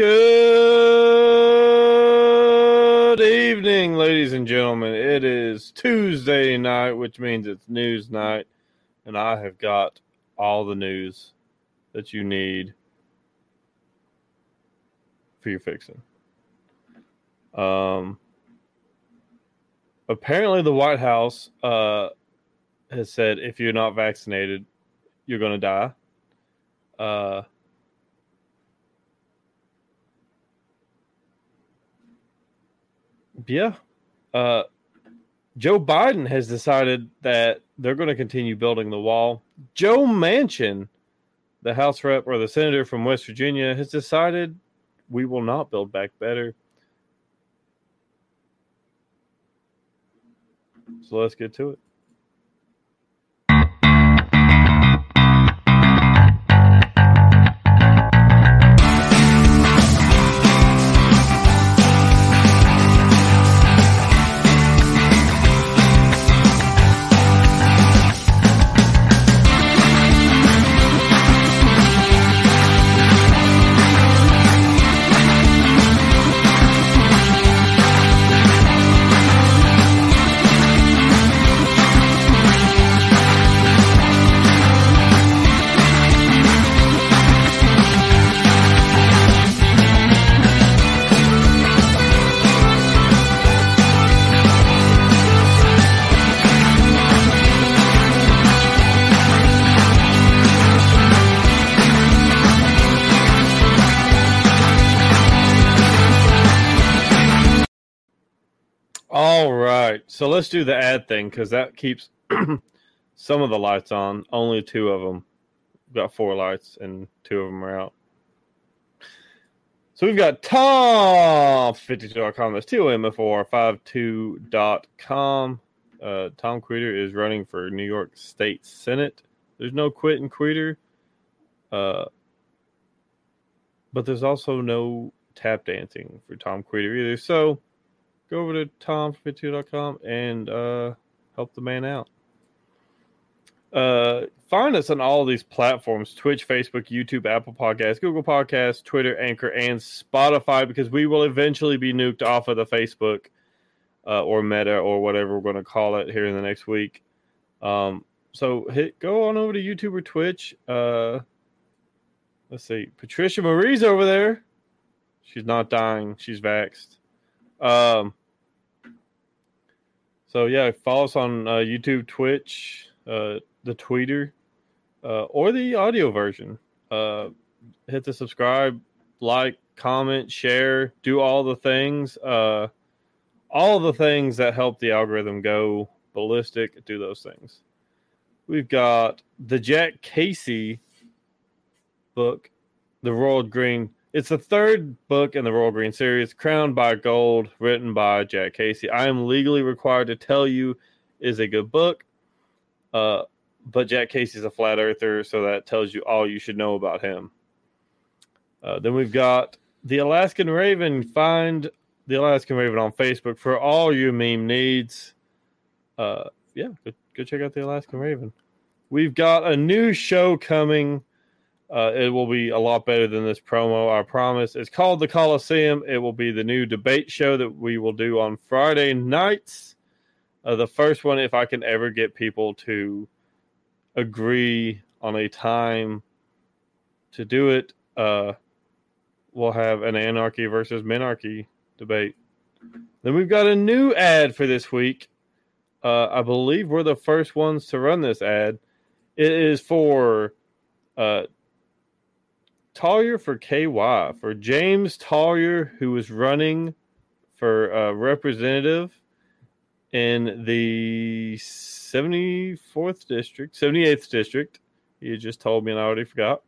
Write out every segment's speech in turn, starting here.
Good evening, ladies and gentlemen. It is Tuesday night, which means it's news night, and I have got all the news that you need for your fixing. Um, apparently, the White House uh, has said if you're not vaccinated, you're going to die. Uh, Yeah. Uh, Joe Biden has decided that they're going to continue building the wall. Joe Manchin, the House rep or the senator from West Virginia, has decided we will not build back better. So let's get to it. So let's do the ad thing because that keeps some of the lights on. Only two of them. We've got four lights and two of them are out. So we've got Tom52.com. That's T-O-M-F-O-R-5-2.com. Uh, Tom Queter is running for New York State Senate. There's no quitting Queter. Uh, but there's also no tap dancing for Tom Queter either. So go over to tom52.com and uh, help the man out. Uh, find us on all these platforms Twitch, Facebook, YouTube, Apple Podcasts, Google Podcasts, Twitter, Anchor, and Spotify because we will eventually be nuked off of the Facebook uh, or Meta or whatever we're going to call it here in the next week. Um, so hit go on over to YouTube or Twitch. Uh, let's see. Patricia Marie's over there. She's not dying. She's vaxxed. Um, so yeah, follow us on uh, YouTube, Twitch, uh, the Twitter, uh, or the audio version. Uh, hit the subscribe, like, comment, share, do all the things. Uh, all the things that help the algorithm go ballistic. Do those things. We've got the Jack Casey book, The Royal Green. It's the third book in the Royal Green series, Crowned by Gold, written by Jack Casey. I am legally required to tell you is a good book. Uh, but Jack Casey's a flat earther, so that tells you all you should know about him. Uh, then we've got the Alaskan Raven. Find the Alaskan Raven on Facebook for all your meme needs. Uh, yeah, go, go check out the Alaskan Raven. We've got a new show coming Uh, it will be a lot better than this promo, I promise. It's called the Coliseum. It will be the new debate show that we will do on Friday nights. Uh, the first one, if I can ever get people to agree on a time to do it, uh, we'll have an anarchy versus minarchy debate. Then we've got a new ad for this week. Uh, I believe we're the first ones to run this ad. It is for Tallier for KY for James Tallier, who was running for uh, representative in the 74th district, 78th district. He just told me and I already forgot.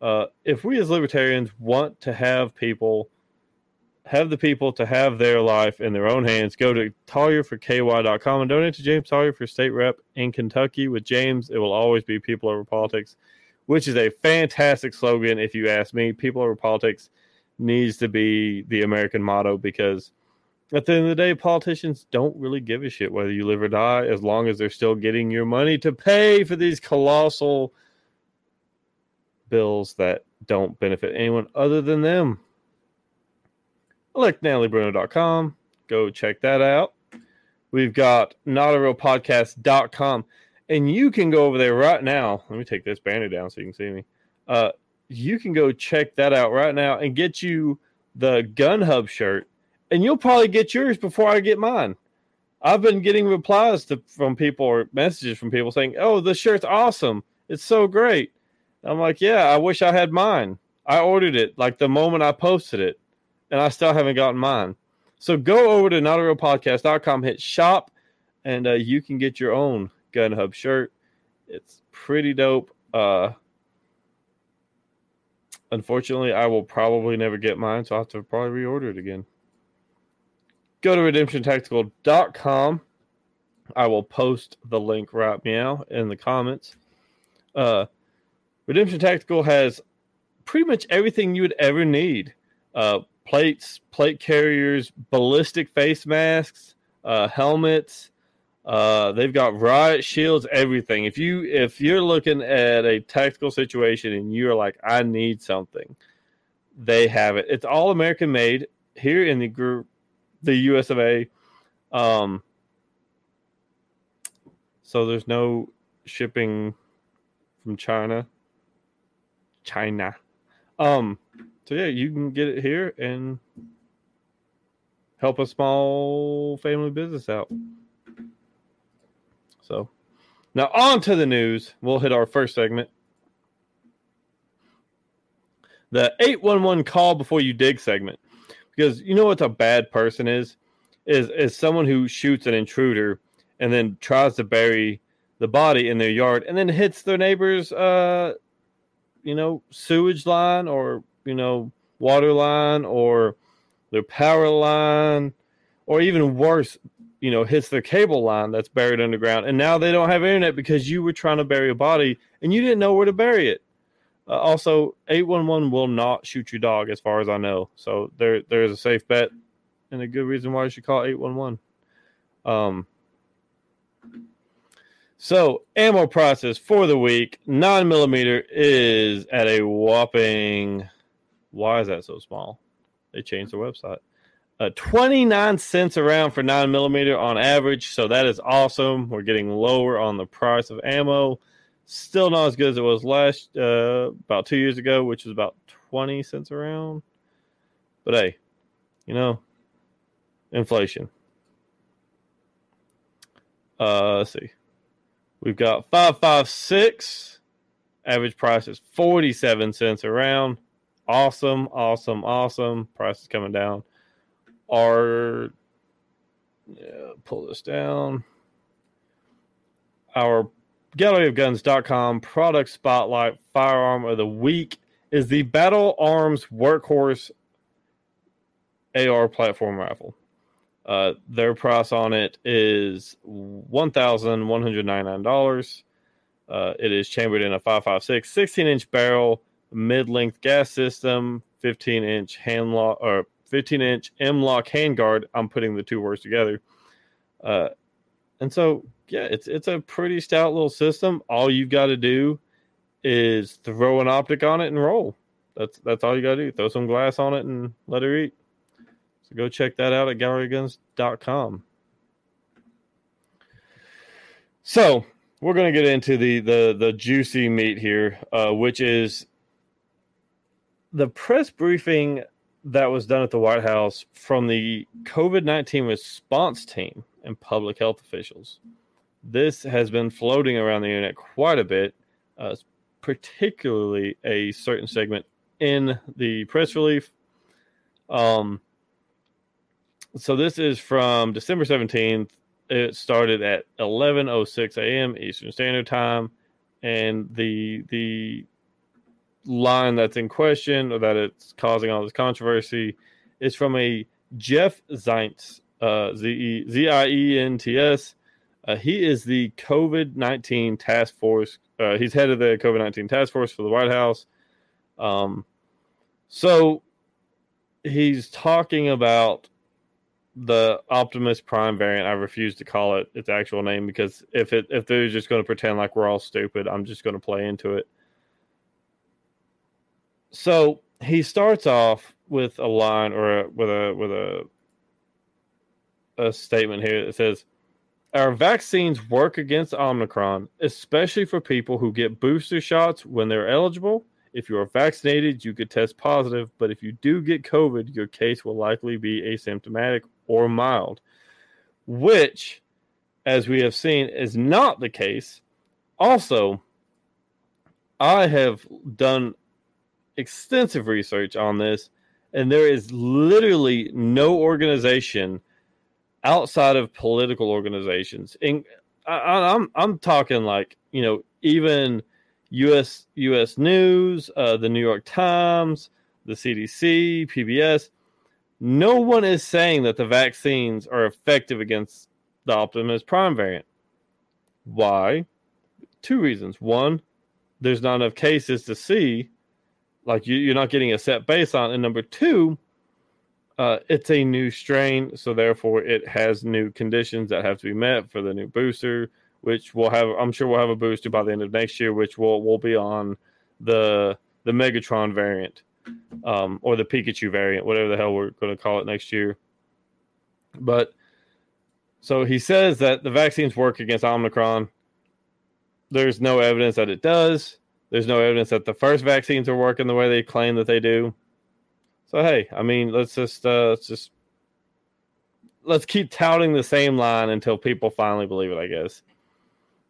Uh, if we as libertarians want to have people have the people to have their life in their own hands, go to TallierForKY.com and donate to James Tallier for state rep in Kentucky. With James, it will always be people over politics, which is a fantastic slogan. If you ask me, people over politics needs to be the American motto because at the end of the day, politicians don't really give a shit whether you live or die as long as they're still getting your money to pay for these colossal bills that don't benefit anyone other than them electnalliebruno.com. Go check that out. We've got notarealpodcast.com. And you can go over there right now. Let me take this banner down so you can see me. Uh, you can go check that out right now and get you the Gun Hub shirt. And you'll probably get yours before I get mine. I've been getting replies to, from people or messages from people saying, Oh, the shirt's awesome. It's so great. I'm like, Yeah, I wish I had mine. I ordered it like the moment I posted it and I still haven't gotten mine. So go over to notarealpodcast.com, hit shop, and uh, you can get your own Gun Hub shirt. It's pretty dope. Uh, unfortunately, I will probably never get mine, so I'll have to probably reorder it again. Go to redemptiontactical.com. I will post the link right now in the comments. Uh, Redemption Tactical has pretty much everything you would ever need. Uh, plates, plate carriers, ballistic face masks, uh, helmets. Uh, they've got riot shields, everything. If you if you're looking at a tactical situation and you're like, I need something, they have it. It's all American made here in the group, the U.S. of A. Um, so there's no shipping from China. China. Um, so yeah, you can get it here and help a small family business out. So now on to the news. We'll hit our first segment. The 811 call before you dig segment. Because you know what a bad person is? Is is someone who shoots an intruder and then tries to bury the body in their yard and then hits their neighbor's uh you know sewage line or you know, water line or their power line, or even worse, you know, hits their cable line that's buried underground. And now they don't have internet because you were trying to bury a body and you didn't know where to bury it. Uh, also, 811 will not shoot your dog, as far as I know. So there, there is a safe bet and a good reason why you should call 811. Um, so ammo prices for the week, nine millimeter is at a whopping why is that so small? They changed their website. Uh, 29 cents around for 9 millimeter on average. So that is awesome. We're getting lower on the price of ammo. Still not as good as it was last, uh, about two years ago, which was about 20 cents around. But hey, you know, inflation. Uh, let's see. We've got 556. Average price is 47 cents around awesome, awesome, awesome. Price is coming down. Our yeah, pull this down. Our galleryofguns.com product spotlight firearm of the week is the Battle Arms Workhorse AR platform rifle. Uh, their price on it is one thousand one hundred ninety nine dollars. Uh, it is chambered in a 5.56 16 inch barrel mid-length gas system, 15 inch hand lock or 15 inch M lock handguard. I'm putting the two words together. Uh, and so yeah, it's it's a pretty stout little system. All you've got to do is throw an optic on it and roll. That's that's all you gotta do. Throw some glass on it and let her eat. So go check that out at galleryguns.com. So we're gonna get into the the the juicy meat here, uh, which is the press briefing that was done at the White House from the COVID 19 response team and public health officials. This has been floating around the internet quite a bit, uh, particularly a certain segment in the press relief. Um, so this is from December 17th. It started at 11:06 a.m. Eastern Standard Time, and the the line that's in question or that it's causing all this controversy is from a Jeff Zients, uh, Z I E N T S. Uh, he is the COVID 19 task force. Uh, he's head of the COVID 19 task force for the White House. Um, so he's talking about the Optimus Prime variant. I refuse to call it its actual name because if it if they're just going to pretend like we're all stupid, I'm just going to play into it. So he starts off with a line or a, with a with a a statement here that says our vaccines work against Omicron, especially for people who get booster shots when they're eligible. If you are vaccinated, you could test positive, but if you do get COVID, your case will likely be asymptomatic or mild, which, as we have seen, is not the case. Also, I have done extensive research on this, and there is literally no organization outside of political organizations. And I, am I'm, I'm talking like you know even U.S. U.S. News, uh, the New York Times, the CDC, PBS. No one is saying that the vaccines are effective against the Optimus Prime variant. Why? Two reasons. One, there's not enough cases to see like you, you're not getting a set base on. And number two, uh, it's a new strain, so therefore it has new conditions that have to be met for the new booster, which we'll have. I'm sure we'll have a booster by the end of next year, which will will be on the the Megatron variant, um, or the Pikachu variant, whatever the hell we're going to call it next year. But so he says that the vaccines work against Omicron. There's no evidence that it does. There's no evidence that the first vaccines are working the way they claim that they do. So hey, I mean, let's just uh, let's just let's keep touting the same line until people finally believe it. I guess.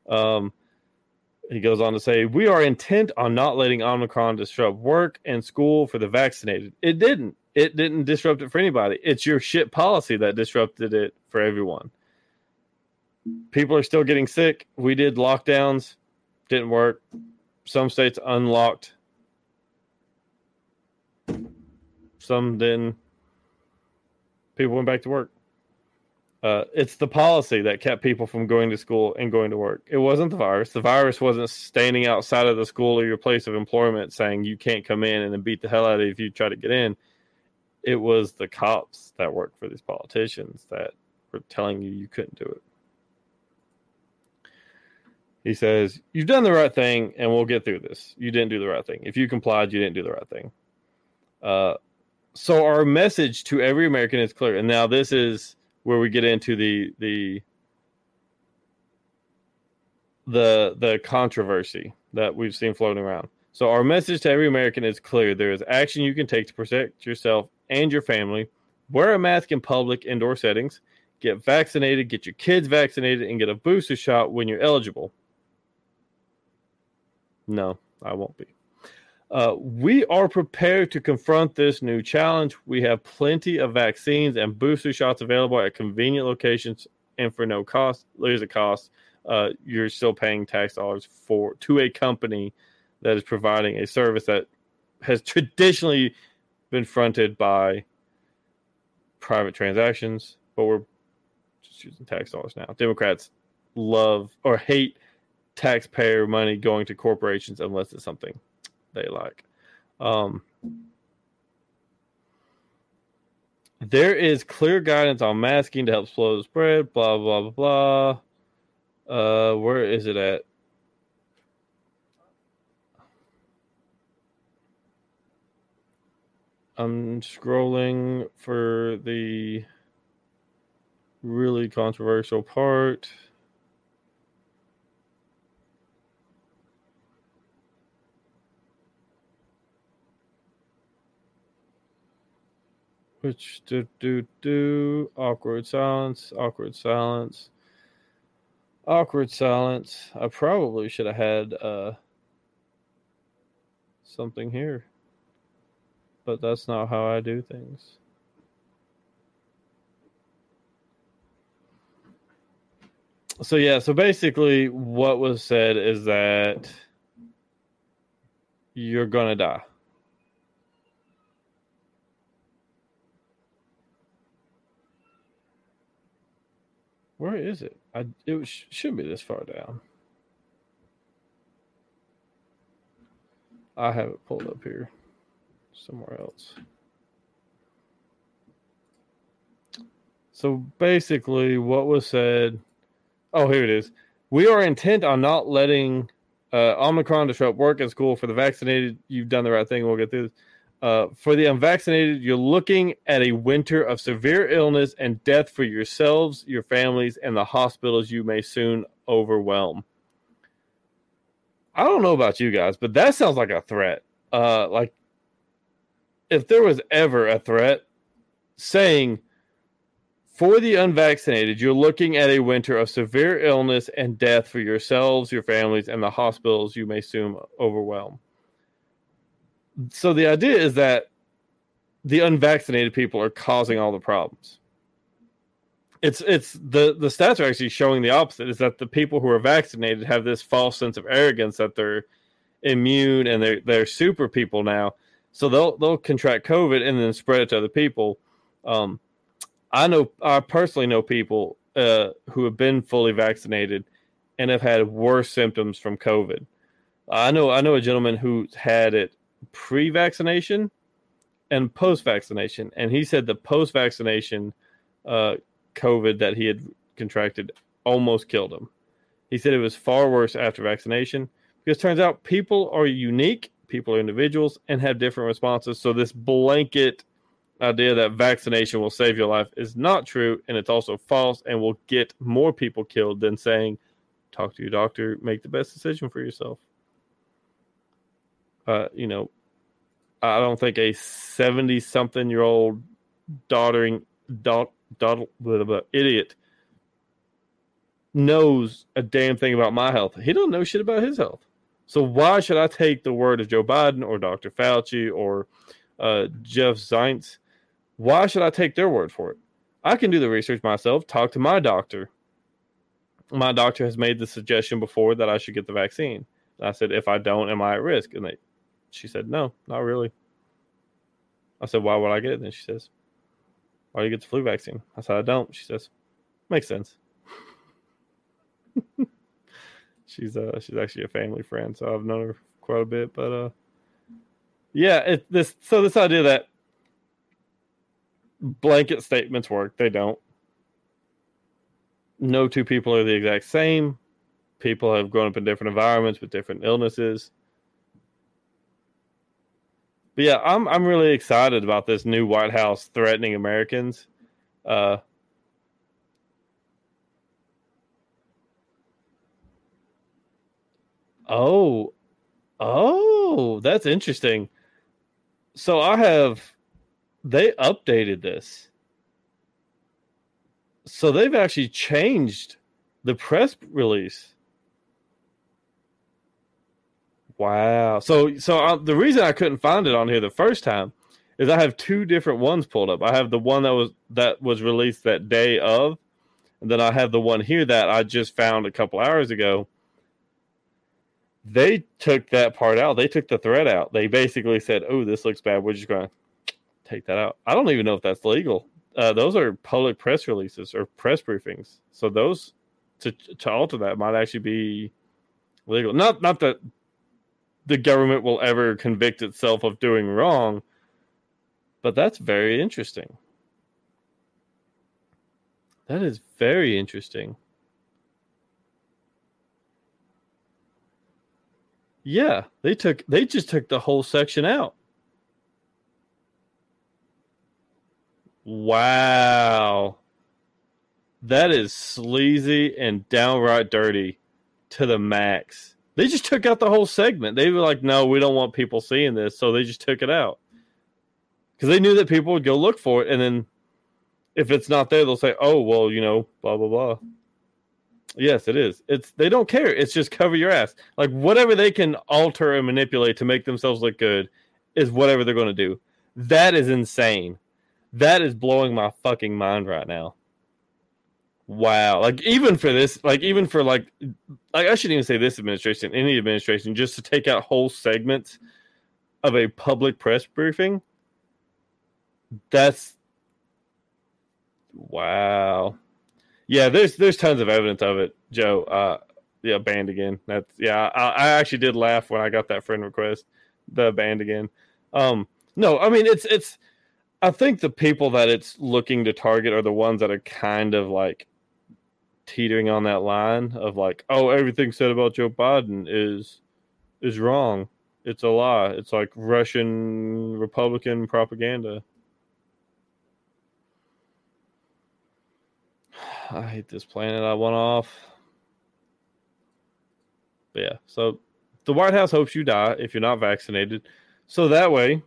Um, he goes on to say, "We are intent on not letting Omicron disrupt work and school for the vaccinated. It didn't. It didn't disrupt it for anybody. It's your shit policy that disrupted it for everyone. People are still getting sick. We did lockdowns, didn't work some states unlocked, some didn't. People went back to work. Uh, it's the policy that kept people from going to school and going to work. It wasn't the virus. The virus wasn't standing outside of the school or your place of employment saying you can't come in and then beat the hell out of you if you try to get in. It was the cops that worked for these politicians that were telling you you couldn't do it. He says, You've done the right thing and we'll get through this. You didn't do the right thing. If you complied, you didn't do the right thing. Uh, so our message to every American is clear. And now this is where we get into the the the the controversy that we've seen floating around. So our message to every American is clear. There is action you can take to protect yourself and your family. Wear a mask in public indoor settings. Get vaccinated, get your kids vaccinated, and get a booster shot when you're eligible. No, I won't be. Uh, we are prepared to confront this new challenge. We have plenty of vaccines and booster shots available at convenient locations and for no cost. There's a cost. Uh, you're still paying tax dollars for to a company that is providing a service that has traditionally been fronted by private transactions, but we're just using tax dollars now. Democrats love or hate taxpayer money going to corporations unless it's something they like. Um, there is clear guidance on masking to help slow the spread, blah, blah, blah, blah. Uh, where is it at? I'm scrolling for the really controversial part. Which do do do awkward silence, awkward silence, awkward silence. I probably should have had uh something here. But that's not how I do things. So yeah, so basically what was said is that you're to die. Where is it? I it sh- should be this far down. I have it pulled up here somewhere else. So basically, what was said. Oh, here it is. We are intent on not letting uh, Omicron disrupt work at school. For the vaccinated, you've done the right thing. We'll get through this. Uh, for the unvaccinated, you're looking at a winter of severe illness and death for yourselves, your families, and the hospitals you may soon overwhelm. I don't know about you guys, but that sounds like a threat. Uh, like if there was ever a threat saying for the unvaccinated, you're looking at a winter of severe illness and death for yourselves, your families, and the hospitals you may soon overwhelm so the idea is that the unvaccinated people are causing all the problems. It's it's the the stats are actually showing the opposite. Is that the people who are vaccinated have this false sense of arrogance that they're immune and they're they're super people now. So they'll they'll contract COVID and then spread it to other people. Um, I know I personally know people uh, who have been fully vaccinated and have had worse symptoms from COVID. I know I know a gentleman who had it pre-vaccination and post-vaccination, and he said the post-vaccination uh, COVID that he had contracted almost killed him. He said it was far worse after vaccination because turns out people are unique, people are individuals, and have different responses. So this blanket idea that vaccination will save your life is not true, and it's also false, and will get more people killed than saying, "Talk to your doctor, make the best decision for yourself." Uh, you know, I don't think a 70 something year old doddering, dot, dot, blah, idiot knows a damn thing about my health. He don't know shit about his health. So why should I take the word of Joe Biden or Dr. Fauci or uh, Jeff Zients? Why should I take their word for it? I can do the research myself. Talk to my doctor. My doctor has made the suggestion before that I should get the vaccine. I said, if I don't, am I at risk? And they she said, No, not really. I said, Why would I get it? Then she says, Why do you get the flu vaccine? I said, I don't. She says, Makes sense. she's uh she's actually a family friend, so I've known her quite a bit. But uh yeah, it this so this idea that blanket statements work, they don't. No two people are the exact same. People have grown up in different environments with different illnesses. But yeah, I'm I'm really excited about this new White House threatening Americans. Uh, oh, oh, that's interesting. So I have they updated this. So they've actually changed the press release. Wow. So so the reason I couldn't find it on here the first time is I have two different ones pulled up. I have the one that was that was released that day of, and then I have the one here that I just found a couple hours ago. They took that part out. They took the thread out. They basically said, "Oh, this looks bad. We're just going to take that out." I don't even know if that's legal. Uh, those are public press releases or press briefings. So those to to alter that might actually be legal. Not not that the government will ever convict itself of doing wrong. But that's very interesting. That is very interesting. Yeah, they took they just took the whole section out. Wow. That is sleazy and downright dirty to the max. They just took out the whole segment. They were like, no, we don't want people seeing this. So they just took it out. Because they knew that people would go look for it. And then if it's not there, they'll say, oh, well, you know, blah, blah, blah. Yes, it is. It's they don't care. It's just cover your ass. Like whatever they can alter and manipulate to make themselves look good is whatever they're going to do. That is insane. That is blowing my fucking mind right now. Wow. Like even for this, like even for like like I shouldn't even say this administration, any administration, just to take out whole segments of a public press briefing. That's wow. Yeah, there's there's tons of evidence of it, Joe. Uh yeah, banned again. That's yeah, I, I actually did laugh when I got that friend request. The banned again. Um no, I mean it's it's I think the people that it's looking to target are the ones that are kind of like teetering on that line of like, oh, everything said about Joe Biden is is wrong. It's a lie. It's like Russian Republican propaganda. I hate this planet I went off. But yeah, so the White House hopes you die if you're not vaccinated. So that way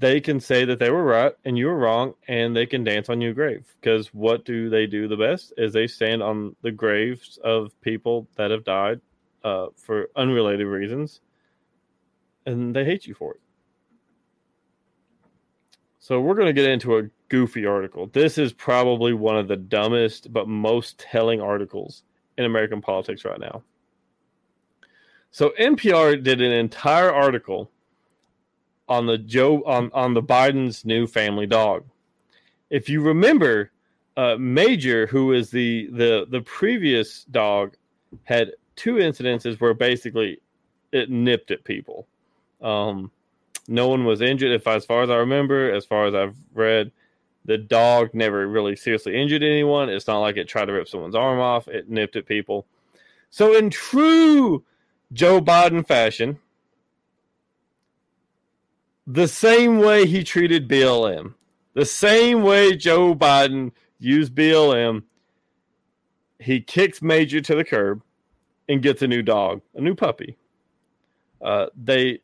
they can say that they were right and you were wrong and they can dance on your grave. Because what do they do the best is they stand on the graves of people that have died uh, for unrelated reasons and they hate you for it. So we're going to get into a goofy article. This is probably one of the dumbest but most telling articles in american politics right now. So npr did an entire article on the Joe on on the Biden's new family dog. If you remember, uh, Major, who is the the the previous dog, had two incidences where basically it nipped at people. Um, no one was injured, if as far as I remember, as far as I've read. The dog never really seriously injured anyone. It's not like it tried to rip someone's arm off. It nipped at people. So, in true Joe Biden fashion, the same way he treated BLM, the same way Joe Biden used BLM, he kicks Major to the curb and gets a new dog, a new puppy. Uh, they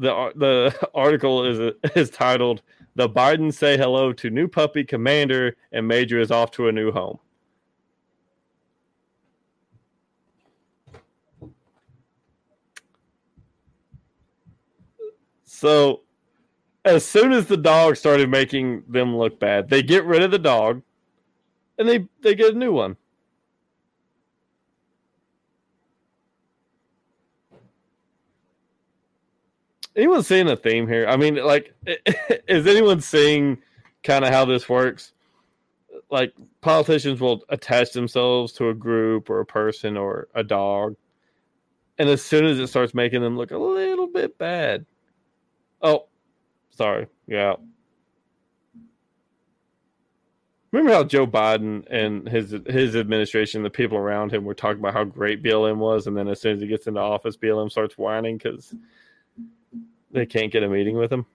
the the article is is titled "The Biden Say Hello to New Puppy Commander and Major is Off to a New Home." So as soon as the dog started making them look bad, they get rid of the dog and they they get a new one. Anyone seeing a theme here? I mean, like, is anyone seeing kind of how this works? Like, politicians will attach themselves to a group or a person or a dog, and as soon as it starts making them look a little bit bad, oh, Sorry. Yeah. Remember how Joe Biden and his his administration, the people around him, were talking about how great BLM was, and then as soon as he gets into office, BLM starts whining because they can't get a meeting with him.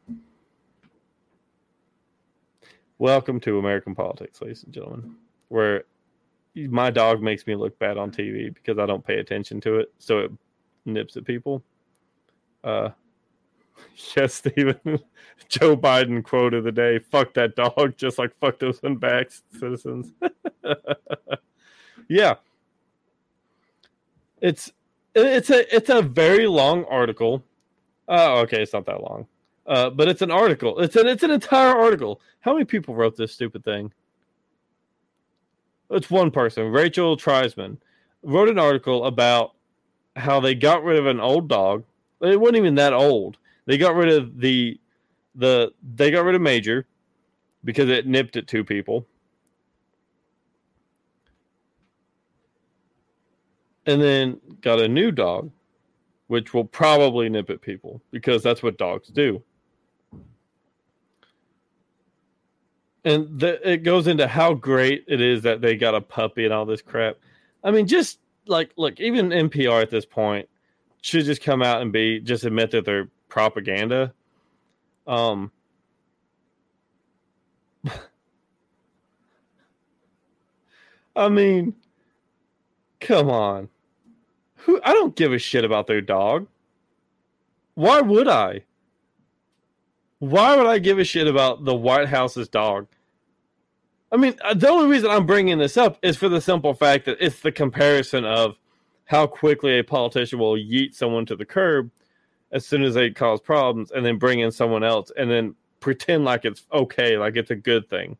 Welcome to American politics, ladies and gentlemen, where my dog makes me look bad on TV because I don't pay attention to it, so it nips at people. Uh, Yes, Stephen. Joe Biden quote of the day: "Fuck that dog," just like fuck those unbacked citizens. yeah, it's it's a it's a very long article. Oh, okay, it's not that long, uh, but it's an article. It's an it's an entire article. How many people wrote this stupid thing? It's one person, Rachel Treisman, wrote an article about how they got rid of an old dog. It wasn't even that old they got rid of the the they got rid of Major because it nipped at two people. And then got a new dog, which will probably nip at people because that's what dogs do. And the, it goes into how great it is that they got a puppy and all this crap. I mean, just like, look, even NPR at this point should just come out and be just admit that they're propaganda. Um, I mean, come on. Who I don't give a shit about their dog. Why would I? Why would I give a shit about the White House's dog? I mean, uh, the only reason I'm bringing this up is for the simple fact that it's the comparison of how quickly a politician will yeet someone to the curb as soon as they cause problems and then bring in someone else and then pretend like it's okay, like it's a good thing.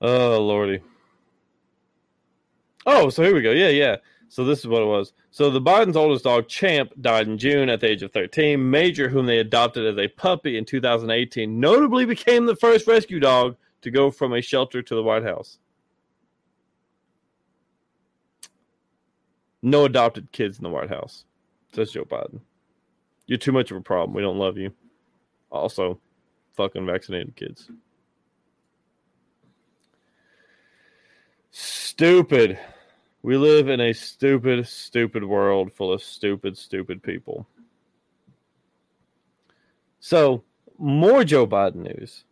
Oh, Lordy. Oh, so here we go. Yeah, yeah. So this is what it was. So the Biden's oldest dog, Champ, died in June at the age of 13. Major, whom they adopted as a puppy in 2018, notably became the first rescue dog to go from a shelter to the White House. No adopted kids in the White House, says Joe Biden. You're too much of a problem. We don't love you. Also, fucking vaccinated kids. Stupid. We live in a stupid, stupid world full of stupid, stupid people. So, more Joe Biden news.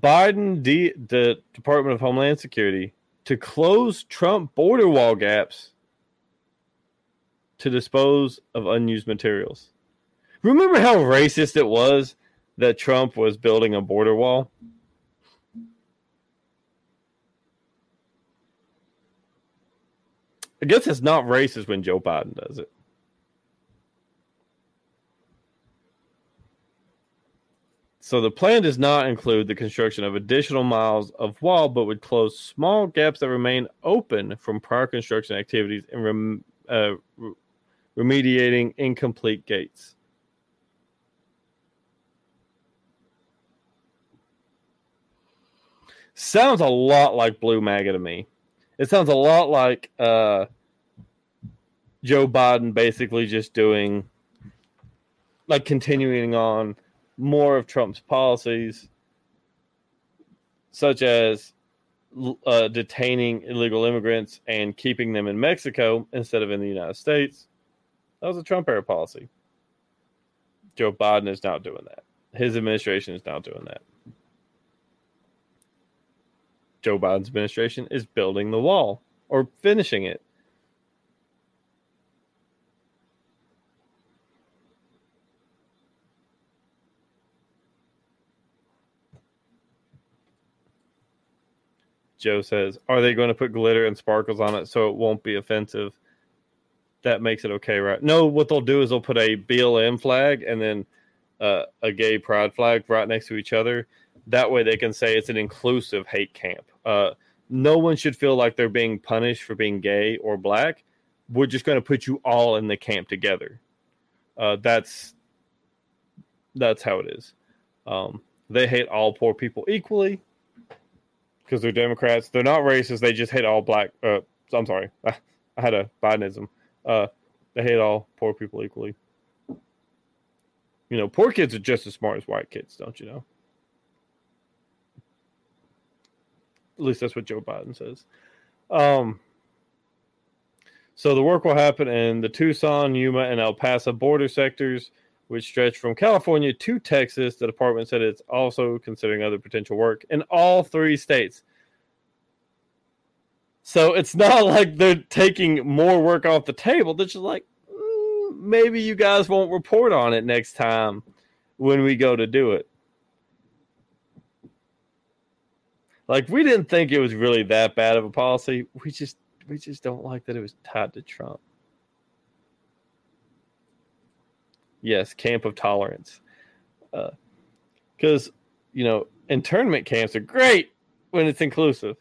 Biden, D- the Department of Homeland Security, to close Trump border wall gaps to dispose of unused materials. Remember how racist it was that Trump was building a border wall? I guess it's not racist when Joe Biden does it. So the plan does not include the construction of additional miles of wall, but would close small gaps that remain open from prior construction activities and rem, uh, remediating incomplete gates. Sounds a lot like Blue MAGA to me. It sounds a lot like uh, Joe Biden basically just doing, like, continuing on more of Trump's policies, such as uh, detaining illegal immigrants and keeping them in Mexico instead of in the United States. That was a Trump era policy. Joe Biden is now doing that. His administration is now doing that. Joe Biden's administration is building the wall or finishing it. Joe says, Are they going to put glitter and sparkles on it so it won't be offensive? That makes it okay, right? No, what they'll do is they'll put a BLM flag and then uh, a gay pride flag right next to each other. That way they can say it's an inclusive hate camp. Uh, no one should feel like they're being punished for being gay or black. We're just going to put you all in the camp together. Uh, that's that's how it is. Um, they hate all poor people equally because they're Democrats. They're not racist. They just hate all black. Uh, I'm sorry, I, I had a Bidenism. Uh, they hate all poor people equally. You know, poor kids are just as smart as white kids, don't you know? At least that's what Joe Biden says. Um, so the work will happen in the Tucson, Yuma, and El Paso border sectors which stretch from California to Texas. The department said it's also considering other potential work in all three states. So it's not like they're taking more work off the table. They're just like, mm, maybe you guys won't report on it next time when we go to do it. Like we didn't think it was really that bad of a policy. We just we just don't like that it was tied to Trump. Yes, camp of tolerance. Because, uh, you know, internment camps are great when it's inclusive.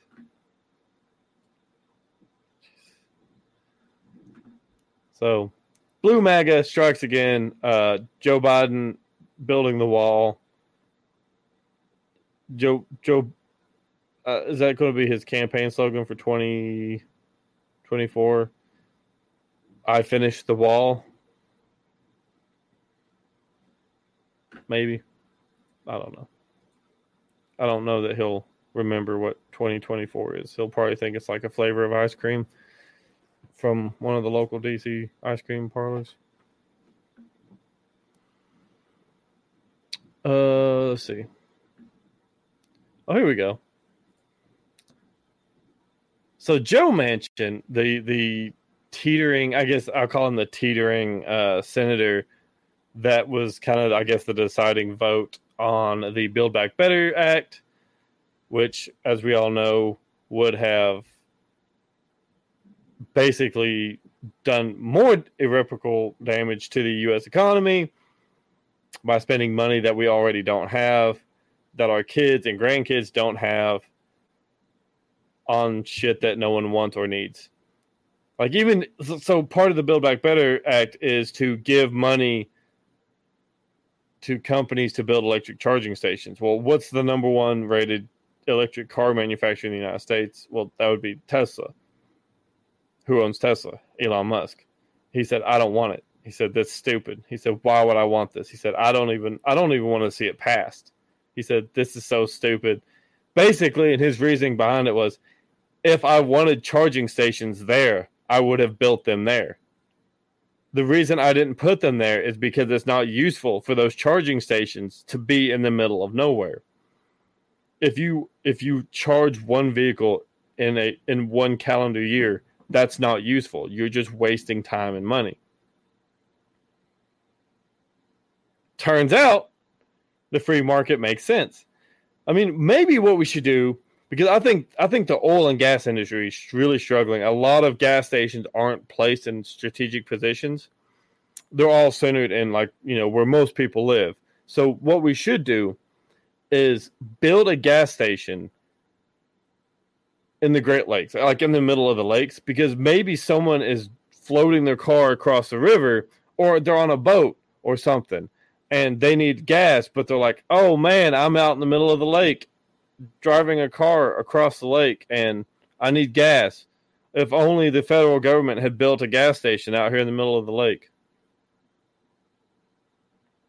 So, Blue MAGA strikes again. Uh, Joe Biden building the wall. Joe, Joe, uh, is that going to be his campaign slogan for 2024? I finished the wall. Maybe. I don't know. I don't know that he'll remember what 2024 is. He'll probably think it's like a flavor of ice cream from one of the local DC ice cream parlors. Uh, let's see. Oh, here we go. So Joe Manchin, the the teetering, I guess I'll call him the teetering uh, senator that was kind of, I guess, the deciding vote on the Build Back Better Act, which, as we all know, would have basically done more irreparable damage to the U.S. economy by spending money that we already don't have, that our kids and grandkids don't have on shit that no one wants or needs. Like even so, part of the Build Back Better Act is to give money to companies to build electric charging stations. Well, what's the number one rated electric car manufacturer in the United States? Well, that would be Tesla. Who owns Tesla? Elon Musk. He said, "I don't want it." He said, "That's stupid." He said, "Why would I want this?" He said, "I don't even I don't even want to see it passed." He said, "This is so stupid." Basically, and his reasoning behind it was, if I wanted charging stations there, I would have built them there. The reason I didn't put them there is because it's not useful for those charging stations to be in the middle of nowhere. If you if you charge one vehicle in a in one calendar year, that's not useful. You're just wasting time and money. Turns out the free market makes sense. I mean, maybe what we should do because I think I think the oil and gas industry is really struggling. A lot of gas stations aren't placed in strategic positions. They're all centered in like, you know, where most people live. So what we should do is build a gas station in the Great Lakes, like in the middle of the lakes, because maybe someone is floating their car across the river or they're on a boat or something and they need gas, but they're like, oh man, I'm out in the middle of the lake driving a car across the lake and I need gas. If only the federal government had built a gas station out here in the middle of the lake.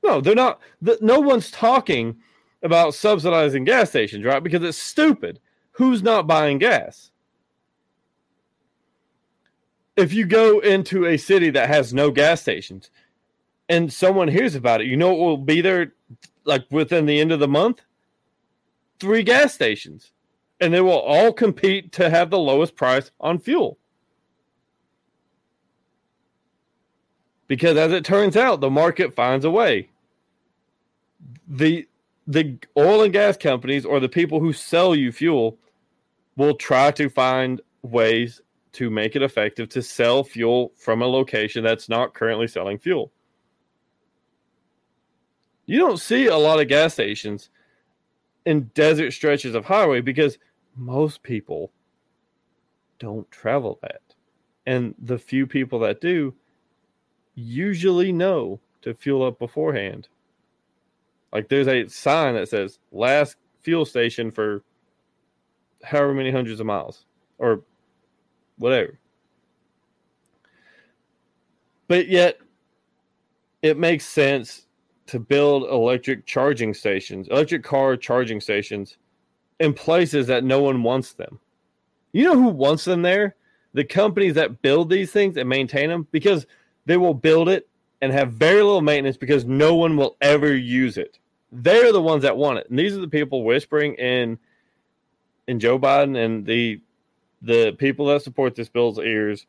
No, they're not. No one's talking about subsidizing gas stations, right? Because it's stupid. Who's not buying gas? If you go into a city that has no gas stations and someone hears about it, you know it will be there like within the end of the month? Three gas stations and they will all compete to have the lowest price on fuel. Because as it turns out, the market finds a way. The the oil and gas companies or the people who sell you fuel will try to find ways to make it effective to sell fuel from a location that's not currently selling fuel. You don't see a lot of gas stations in desert stretches of highway because most people don't travel that. And the few people that do usually know to fuel up beforehand. Like there's a sign that says last fuel station for however many hundreds of miles or whatever. But yet it makes sense to build electric charging stations, electric car charging stations in places that no one wants them. You know who wants them there? The companies that build these things and maintain them because they will build it and have very little maintenance because no one will ever use it. They're the ones that want it. And these are the people whispering in in Joe Biden and the the people that support this bill's ears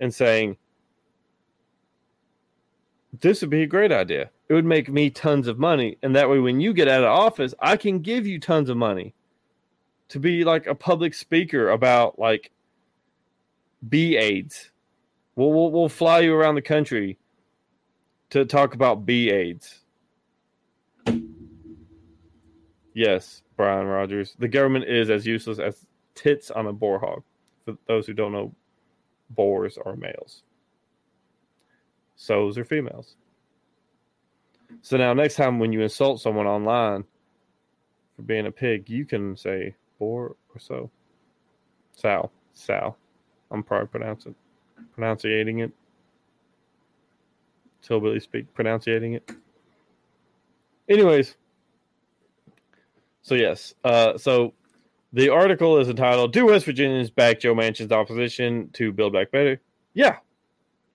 and saying this would be a great idea it would make me tons of money. And that way, when you get out of office, I can give you tons of money to be like a public speaker about like bee AIDS. We'll, we'll, we'll fly you around the country to talk about bee AIDS. Yes, Brian Rogers. The government is as useless as tits on a boar hog. For those who don't know, boars are males. Sows are females. So now, next time when you insult someone online for being a pig, you can say "boar" or so. Sal, Sal. I'm probably pronouncing pronunciating it. Hillbilly speak pronunciating it. Anyways, so yes, uh, so the article is entitled "Do West Virginians Back Joe Manchin's Opposition to Build Back Better?" Yeah,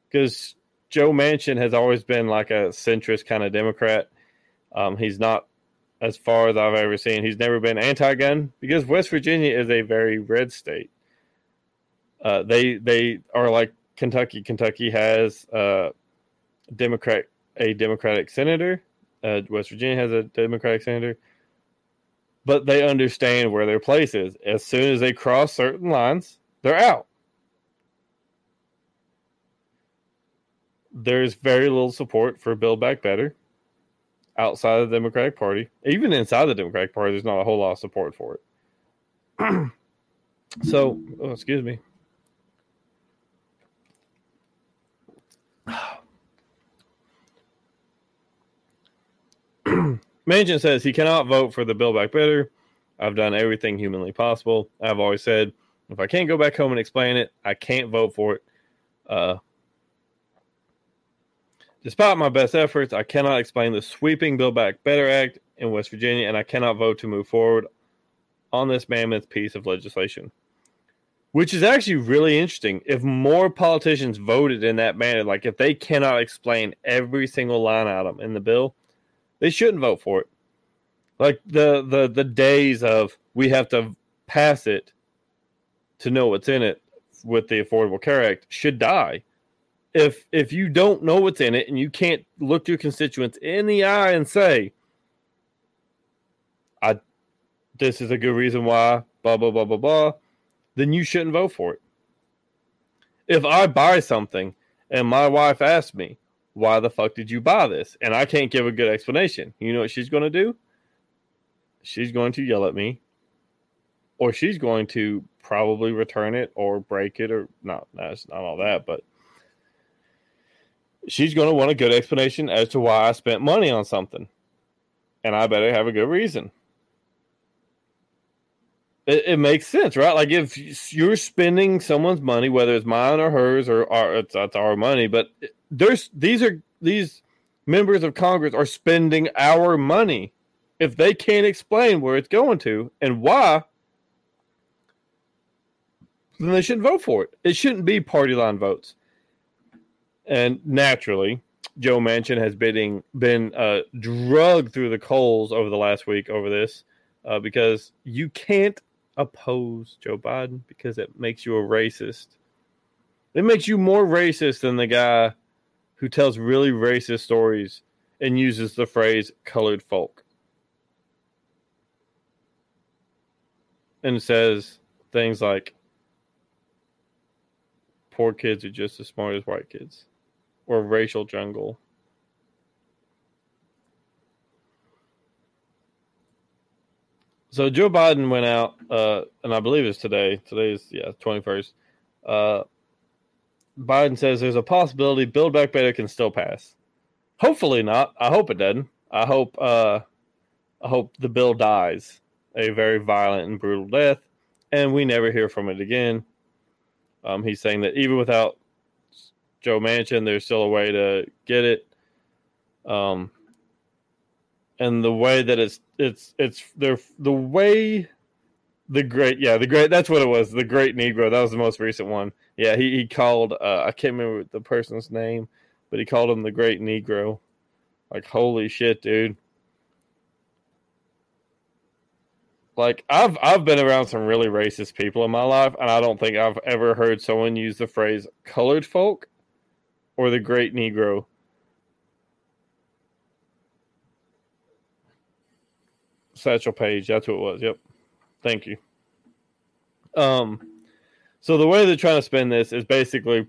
because Joe Manchin has always been like a centrist kind of Democrat. Um, he's not as far as I've ever seen. He's never been anti-gun because West Virginia is a very red state. Uh, they they are like Kentucky. Kentucky has uh, Democrat a Democratic senator. Uh, West Virginia has a Democratic senator, but they understand where their place is. As soon as they cross certain lines, they're out. There's very little support for Build Back Better outside of the Democratic Party. Even inside the Democratic Party, there's not a whole lot of support for it. so, oh, excuse me. Manchin says he cannot vote for the Build Back Better. I've done everything humanly possible. I've always said if I can't go back home and explain it, I can't vote for it. Uh, despite my best efforts, I cannot explain the sweeping Build Back Better Act in West Virginia, and I cannot vote to move forward on this mammoth piece of legislation. Which is actually really interesting. If more politicians voted in that manner, like if they cannot explain every single line item in the bill, they shouldn't vote for it. Like the the the days of we have to pass it to know what's in it with the Affordable Care Act should die. If if you don't know what's in it and you can't look your constituents in the eye and say, I this is a good reason why, blah blah blah blah blah, then you shouldn't vote for it. If I buy something and my wife asks me, why the fuck did you buy this? And I can't give a good explanation. You know what she's going to do? She's going to yell at me, or she's going to probably return it or break it, or not. That's not all that, but she's going to want a good explanation as to why I spent money on something. And I better have a good reason. It, it, makes sense, right? Like if you're spending someone's money, whether it's mine or hers or our, it's, it's our money, but there's these are these members of Congress are spending our money. If they can't explain where it's going to and why, then they shouldn't vote for it. It shouldn't be party line votes. And naturally, Joe Manchin has been been uh, drugged through the coals over the last week over this uh, because you can't oppose Joe Biden because it makes you a racist. It makes you more racist than the guy who tells really racist stories and uses the phrase colored folk. And says things like poor kids are just as smart as white kids or racial jungle So Joe Biden went out, uh, and I believe it's today. Today's yeah, twenty first. Uh, Biden says there's a possibility Build Back Better can still pass. Hopefully not. I hope it doesn't. I hope uh, I hope the bill dies a very violent and brutal death, and we never hear from it again. Um, he's saying that even without Joe Manchin, there's still a way to get it. Um, and the way that it's it's it's the the way the great yeah the great that's what it was the great negro. That was the most recent one. Yeah he, he called uh, i can't remember the person's name but he called him the great negro. Like holy shit dude. Like i've i've been around some really racist people in my life and i don't think i've ever heard someone use the phrase colored folk or the great negro Satchel Paige. That's who it was. Yep. Thank you. Um, so the way they're trying to spend this is basically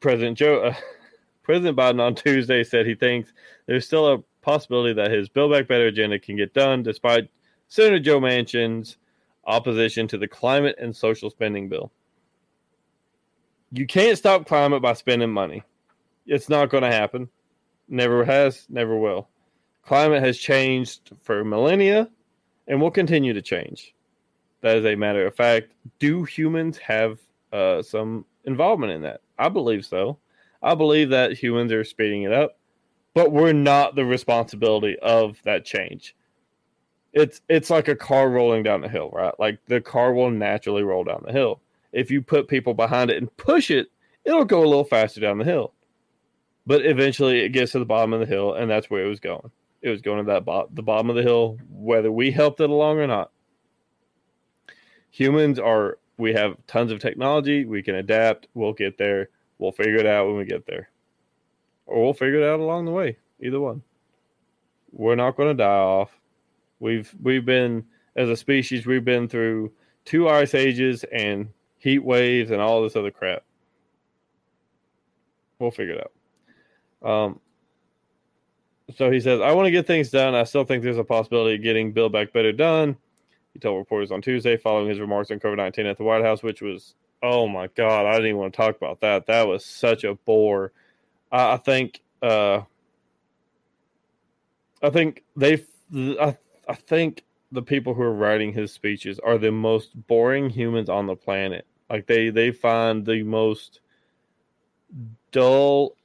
President Joe, uh, President Biden on Tuesday said he thinks there's still a possibility that his Build Back Better agenda can get done despite Senator Joe Manchin's opposition to the climate and social spending bill. You can't stop climate by spending money. It's not going to happen. Never has, never will. Climate has changed for millennia and will continue to change. That is a matter of fact. Do humans have uh, some involvement in that? I believe so. I believe that humans are speeding it up, but we're not the responsibility of that change. It's it's like a car rolling down the hill, right? Like the car will naturally roll down the hill. If you put people behind it and push it, it'll go a little faster down the hill. But eventually it gets to the bottom of the hill and that's where it was going It was going to that bo- the bottom of the hill, whether we helped it along or not. Humans are we have tons of technology. We can adapt. We'll get there. We'll figure it out when we get there, or we'll figure it out along the way. Either one. We're not going to die off. We've we've been as a species. We've been through two ice ages and heat waves and all this other crap. We'll figure it out. Um, so he says, I want to get things done. I still think there's a possibility of getting Build Back Better done. He told reporters on Tuesday following his remarks on COVID 19 at the White House, which was, oh my God, I didn't even want to talk about that. That was such a bore. I, I think, uh, I think they, I, I think the people who are writing his speeches are the most boring humans on the planet. Like they, they find the most dull,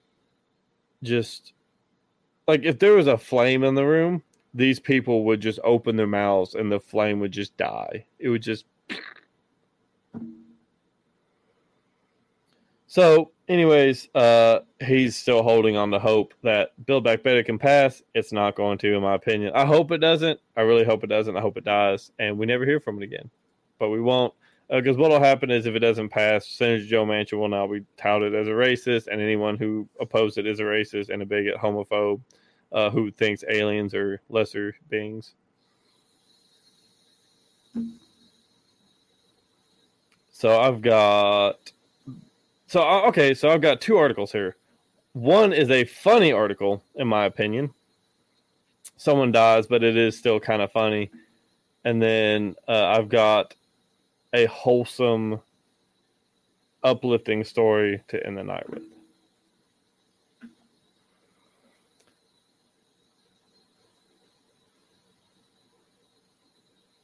just like if there was a flame in the room, these people would just open their mouths and the flame would just die. It would just. So, anyways, uh, he's still holding on to hope that Build Back Better can pass. It's not going to, in my opinion. I hope it doesn't. I really hope it doesn't. I hope it dies, and we never hear from it again. But we won't, because uh, what will happen is if it doesn't pass, Senator Joe Manchin will now be touted as a racist, and anyone who opposed it is a racist and a bigot, homophobe uh, who thinks aliens are lesser beings. So I've got so uh, okay, so I've got two articles here. One is a funny article, in my opinion. Someone dies, but it is still kind of funny. And then uh, I've got a wholesome, uplifting story to end the night with.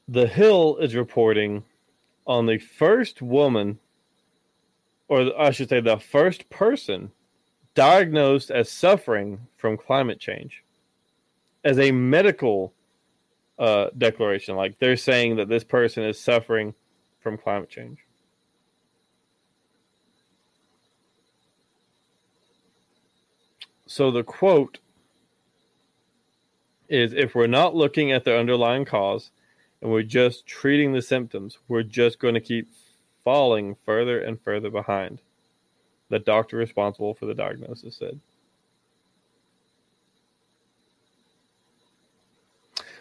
The Hill is reporting on the first woman, or I should say, the first person diagnosed as suffering from climate change as a medical uh, declaration. Like they're saying that this person is suffering from climate change. So the quote is if we're not looking at the underlying cause, and we're just treating the symptoms, we're just going to keep falling further and further behind. The doctor responsible for the diagnosis said.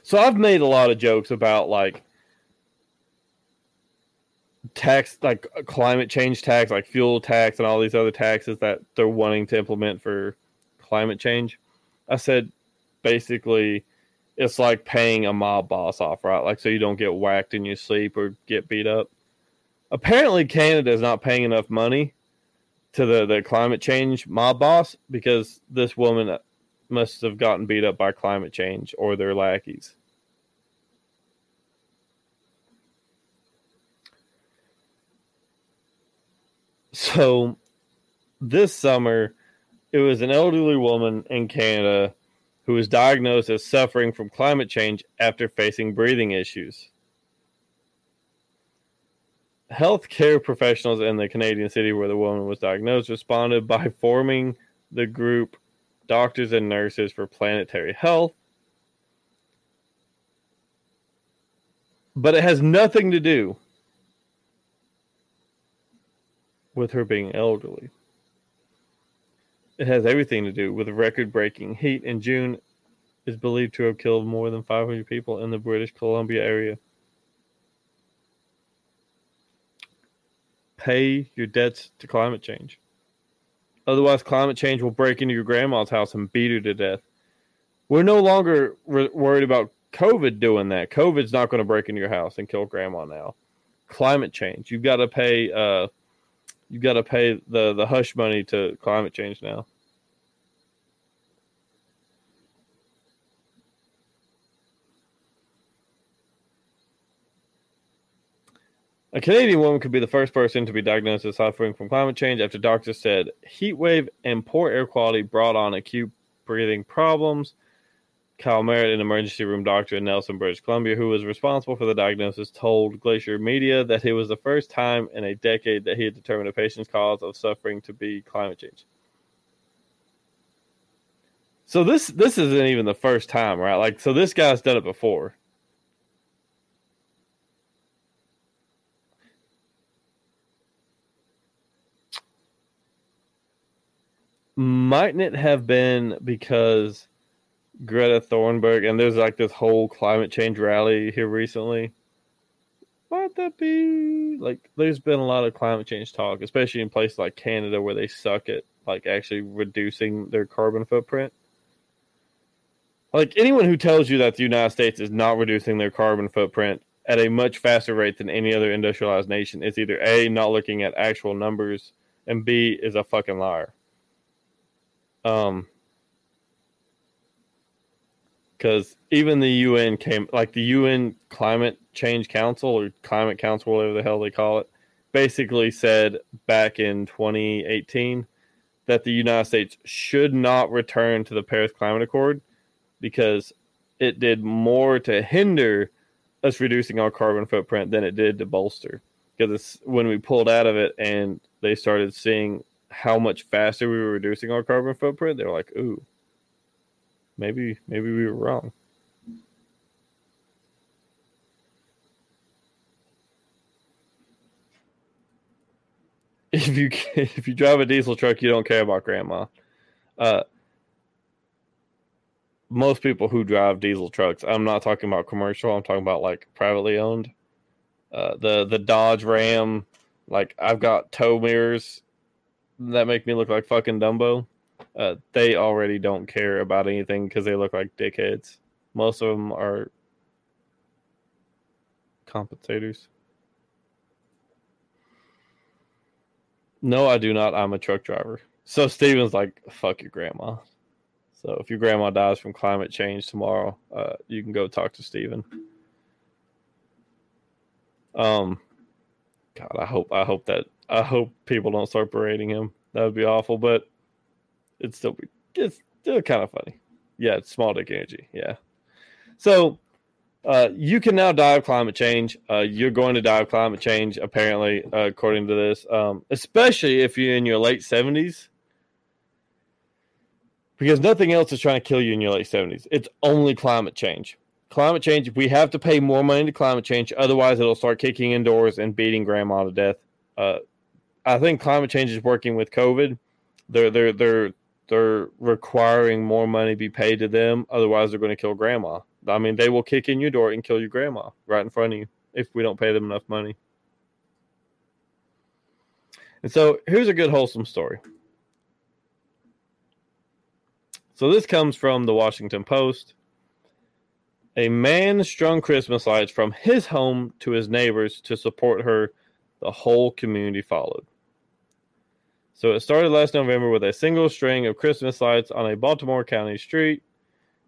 So I've made a lot of jokes about like tax, like uh, climate change tax, like fuel tax, and all these other taxes that they're wanting to implement for climate change. I said basically it's like paying a mob boss off, right? Like so you don't get whacked in your sleep or get beat up. Apparently, Canada is not paying enough money to the, the climate change mob boss because this woman must have gotten beat up by climate change or their lackeys. So this summer, it was an elderly woman in Canada who was diagnosed as suffering from climate change after facing breathing issues. Healthcare professionals in the Canadian city where the woman was diagnosed responded by forming the group Doctors and Nurses for Planetary Health. But it has nothing to do with her being elderly. It has everything to do with record breaking heat in June is believed to have killed more than 500 people in the British Columbia area. Pay your debts to climate change. Otherwise, climate change will break into your grandma's house and beat her to death. We're no longer re- worried about COVID doing that. COVID's not going to break into your house and kill grandma now. Climate change. You've got to pay. Uh, you got to pay the the hush money to climate change now. A Canadian woman could be the first person to be diagnosed as suffering from climate change after doctors said heat wave and poor air quality brought on acute breathing problems. Kyle Merritt, an emergency room doctor in Nelson, British Columbia, who was responsible for the diagnosis, told Glacier Media that it was the first time in a decade that he had determined a patient's cause of suffering to be climate change. So this this isn't even the first time, right? Like, so this guy's done it before. Mightn't it have been because Greta Thunberg and there's like this whole climate change rally here recently? Might that be like there's been a lot of climate change talk, especially in places like Canada where they suck at like actually reducing their carbon footprint? Like anyone who tells you that the United States is not reducing their carbon footprint at a much faster rate than any other industrialized nation is either A, not looking at actual numbers, and B, is a fucking liar. Um, because even the UN came, like the UN Climate Change Council or Climate Council, whatever the hell they call it, basically said back in 2018 that the United States should not return to the Paris Climate Accord because it did more to hinder us reducing our carbon footprint than it did to bolster. Because when we pulled out of it and they started seeing how much faster we were reducing our carbon footprint, they were like, "Ooh, maybe maybe we were wrong." If you if you drive a diesel truck, you don't care about grandma. Uh, most people who drive diesel trucks, I'm not talking about commercial. I'm talking about like privately owned. Uh, the the Dodge Ram, like I've got tow mirrors that make me look like fucking Dumbo. Uh, they already don't care about anything because they look like dickheads. Most of them are compensators. No, I do not. I'm a truck driver. So Steven's like, fuck your grandma. So if your grandma dies from climate change tomorrow, uh, you can go talk to Steven. Um, God, I hope I hope that I hope people don't start berating him. That would be awful, but it's still it's still kind of funny. Yeah, it's small dick energy. Yeah. So uh, you can now die of climate change. Uh, you're going to die of climate change, apparently, uh, according to this, um, especially if you're in your late 70s because nothing else is trying to kill you in your late 70s. It's only climate change. Climate change, we have to pay more money to climate change. Otherwise, it'll start kicking indoors and beating grandma to death. Uh, I think climate change is working with COVID. They're, they're, they're, they're requiring more money be paid to them. Otherwise, they're going to kill grandma. I mean, they will kick in your door and kill your grandma right in front of you if we don't pay them enough money. And so here's a good, wholesome story. So this comes from the Washington Post. A man strung Christmas lights from his home to his neighbors to support her. The whole community followed. So it started last November with a single string of Christmas lights on a Baltimore County street.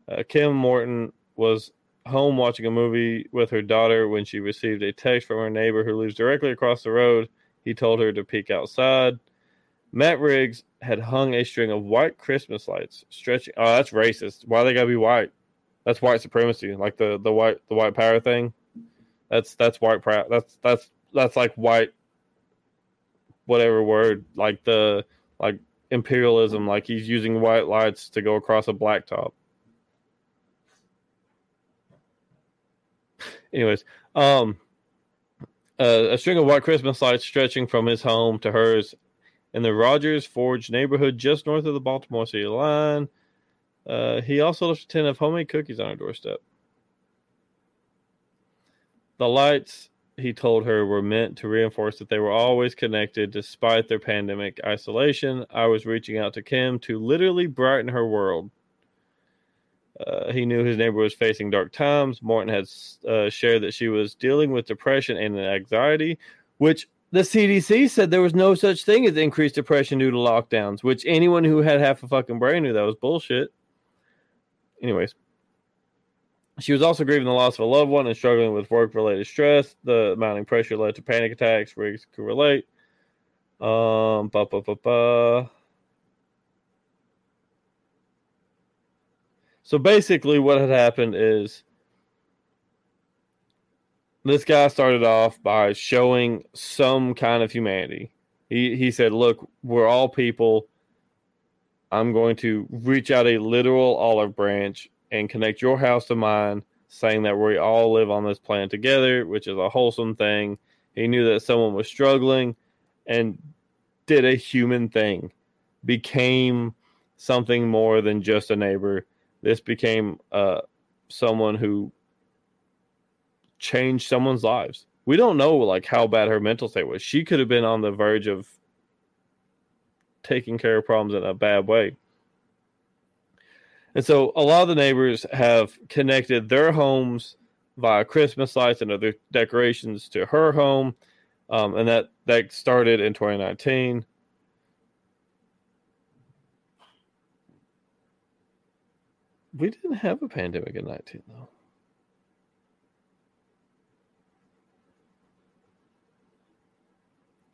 Uh, Kim Morton was home watching a movie with her daughter when she received a text from her neighbor who lives directly across the road. He told her to peek outside. Matt Riggs had hung a string of white Christmas lights stretching. Oh, that's racist. Why they gotta be white? That's white supremacy, like the the white the white power thing. That's that's white proud. That's that's that's like white, whatever word, like the like imperialism. Like he's using white lights to go across a blacktop. Anyways, um, uh, a string of white Christmas lights stretching from his home to hers in the Rodgers Forge neighborhood just north of the Baltimore City line. Uh, he also left a tin of homemade cookies on her doorstep. The lights, he told her, were meant to reinforce that they were always connected despite their pandemic isolation. I was reaching out to Kim to literally brighten her world. Uh, he knew his neighbor was facing dark times. Morton had uh, shared that she was dealing with depression and anxiety, which the CDC said there was no such thing as increased depression due to lockdowns, which anyone who had half a fucking brain knew that was bullshit. Anyways, she was also grieving the loss of a loved one and struggling with work related stress. The mounting pressure led to panic attacks. Riggs could relate. Um, ba ba ba ba. So basically, what had happened is this guy started off by showing some kind of humanity. He he said, "Look, we're all people. I'm going to reach out a literal olive branch and connect your house to mine, saying that we all live on this planet together, which is a wholesome thing. He knew that someone was struggling and did a human thing, became something more than just a neighbor. This became uh, someone who changed someone's lives. We don't know like how bad her mental state was. She could have been on the verge of taking care of problems in a bad way. And so a lot of the neighbors have connected their homes via Christmas lights and other decorations to her home. Um, and that, that started in 2019. We didn't have a pandemic in 19, though.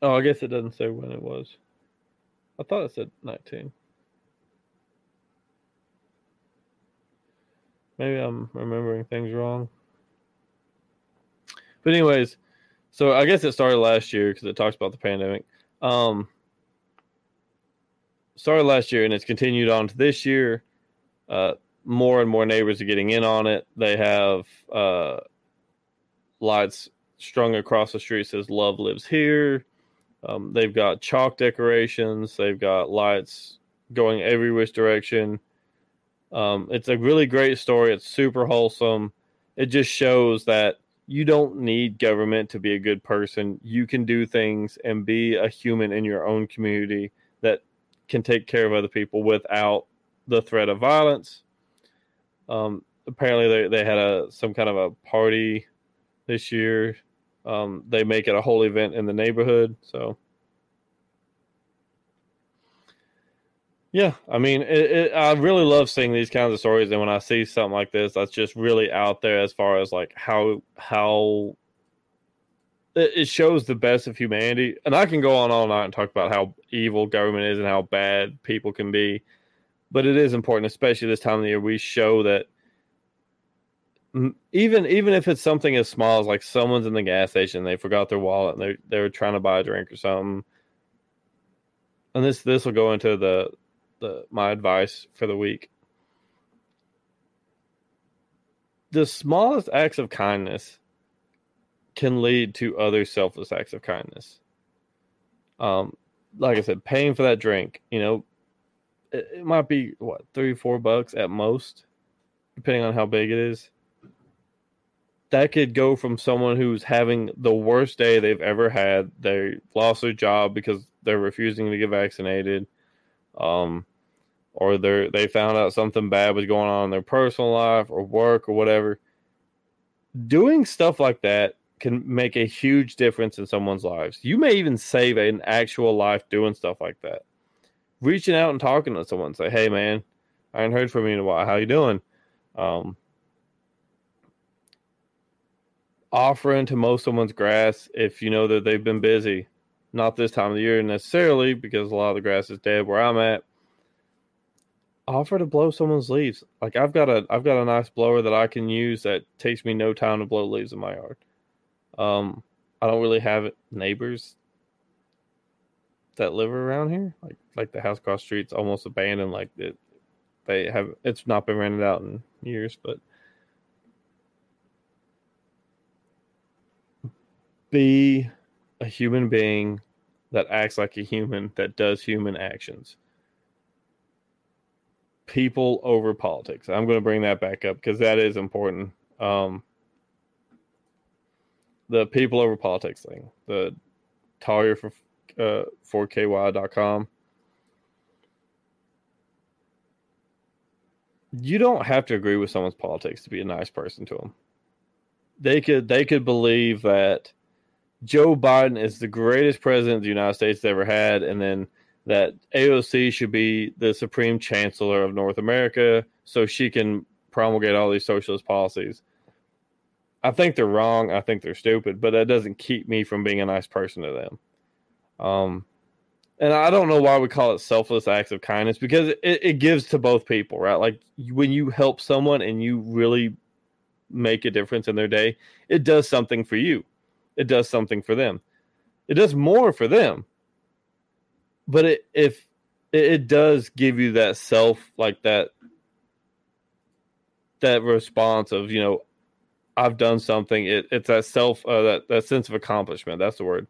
Oh, I guess it doesn't say when it was. I thought it said 19. Maybe I'm remembering things wrong. But anyways, so I guess it started last year because it talks about the pandemic. Um, started last year and it's continued on to this year. Uh, more and more neighbors are getting in on it. They have uh, lights strung across the street says "Love lives here." Um, they've got chalk decorations. They've got lights going every which direction. Um, it's a really great story. It's super wholesome. It just shows that you don't need government to be a good person. You can do things and be a human in your own community that can take care of other people without the threat of violence. Um, apparently, they, they had a some kind of a party this year um, they make it a whole event in the neighborhood. So, yeah, I mean, it, it, I really love seeing these kinds of stories, and when I see something like this, that's just really out there as far as like how how it shows the best of humanity. And I can go on all night and talk about how evil government is and how bad people can be, but it is important, especially this time of the year, we show that even even if it's something as small as like someone's in the gas station they forgot their wallet and they they were trying to buy a drink or something and this this will go into the the my advice for the week. The smallest acts of kindness can lead to other selfless acts of kindness. Um like i said paying for that drink you know it, it might be what three four bucks at most depending on how big it is. That could go from someone who's having the worst day they've ever had. They lost their job because they're refusing to get vaccinated, um, or they they found out something bad was going on in their personal life or work or whatever. Doing stuff like that can make a huge difference in someone's lives. You may even save an actual life doing stuff like that. Reaching out and talking to someone, say, "Hey, man, I haven't heard from you in a while. How you doing?" Um, offering to mow someone's grass if you know that they've been busy. Not this time of the year necessarily, because a lot of the grass is dead where I'm at. Offer to blow someone's leaves. Like I've got a I've got a nice blower that I can use that takes me no time to blow leaves in my yard. Um, I don't really have neighbors that live around here. Like like the house across the street's almost abandoned. Like it, they have it's not been rented out in years, but be a human being that acts like a human that does human actions. People over politics. I'm going to bring that back up because that is important. Um, the people over politics thing, the Talia for uh, 4ky.com. You don't have to agree with someone's politics to be a nice person to them. They could they could believe that Joe Biden is the greatest president the United States ever had, and then that AOC should be the supreme chancellor of North America so she can promulgate all these socialist policies. I think they're wrong. I think they're stupid, but that doesn't keep me from being a nice person to them. Um, and I don't know why we call it selfless acts of kindness because it, it gives to both people, right? Like when you help someone and you really make a difference in their day, it does something for you it does something for them. It does more for them. But it, if it, it does give you that self like that that response of you know I've done something. It, it's that self uh, that that sense of accomplishment. That's the word.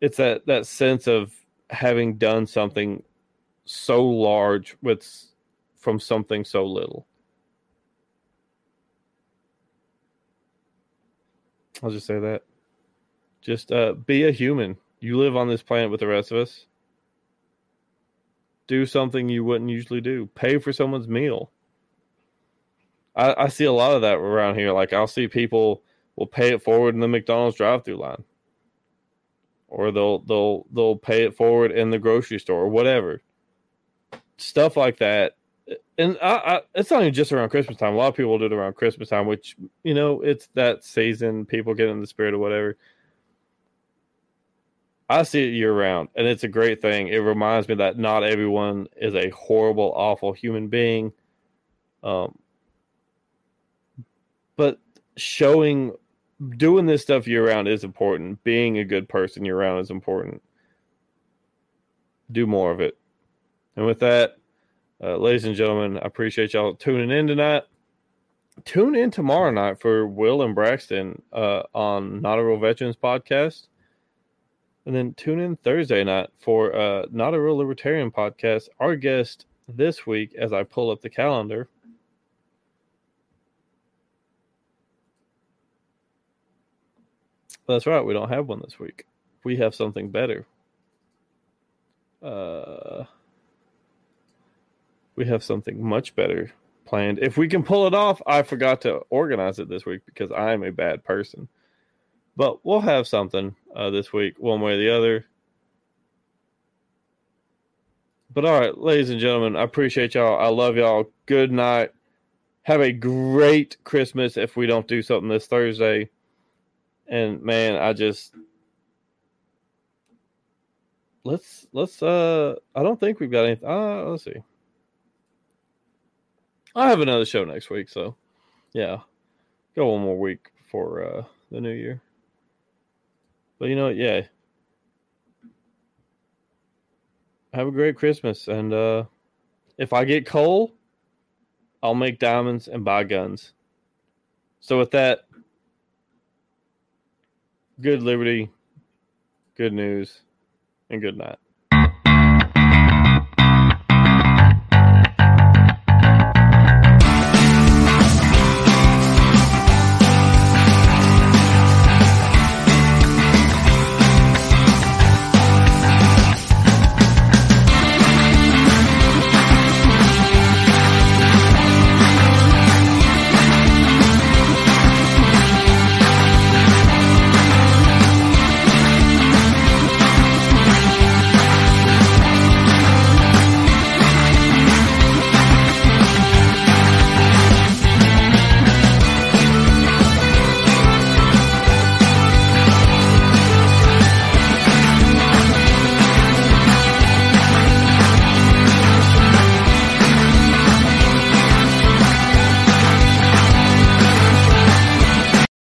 It's that that sense of having done something so large with from something so little. I'll just say that. Just uh, be a human. You live on this planet with the rest of us. Do something you wouldn't usually do. Pay for someone's meal. I, I see a lot of that around here. Like I'll see people will pay it forward in the McDonald's drive-through line, or they'll they'll they'll pay it forward in the grocery store or whatever. Stuff like that, and I, I, it's not even just around Christmas time. A lot of people do it around Christmas time, which you know it's that season. People get in the spirit of whatever. I see it year round, and it's a great thing. It reminds me that not everyone is a horrible, awful human being. Um, but showing doing this stuff year round is important. Being a good person year round is important. Do more of it. And with that, uh, ladies and gentlemen, I appreciate y'all tuning in tonight. Tune in tomorrow night for Will and Braxton uh, on Not a Real Veterans podcast. And then tune in Thursday night for uh, Not a Real Libertarian podcast. Our guest this week, as I pull up the calendar, That's right. We don't have one this week. We have something better. Uh, we have something much better planned. If we can pull it off, I forgot to organize it this week because I'm a bad person. But we'll have something uh, this week, one way or the other. But all right, ladies and gentlemen, I appreciate y'all. I love y'all. Good night. Have a great Christmas if we don't do something this Thursday. And man, I just let's let's uh I don't think we've got anything. Uh let's see. I have another show next week, so yeah. Go one more week before uh the new year. But you know yeah. Have a great Christmas and uh if I get coal, I'll make diamonds and buy guns. So with that, good liberty, good news, and good night.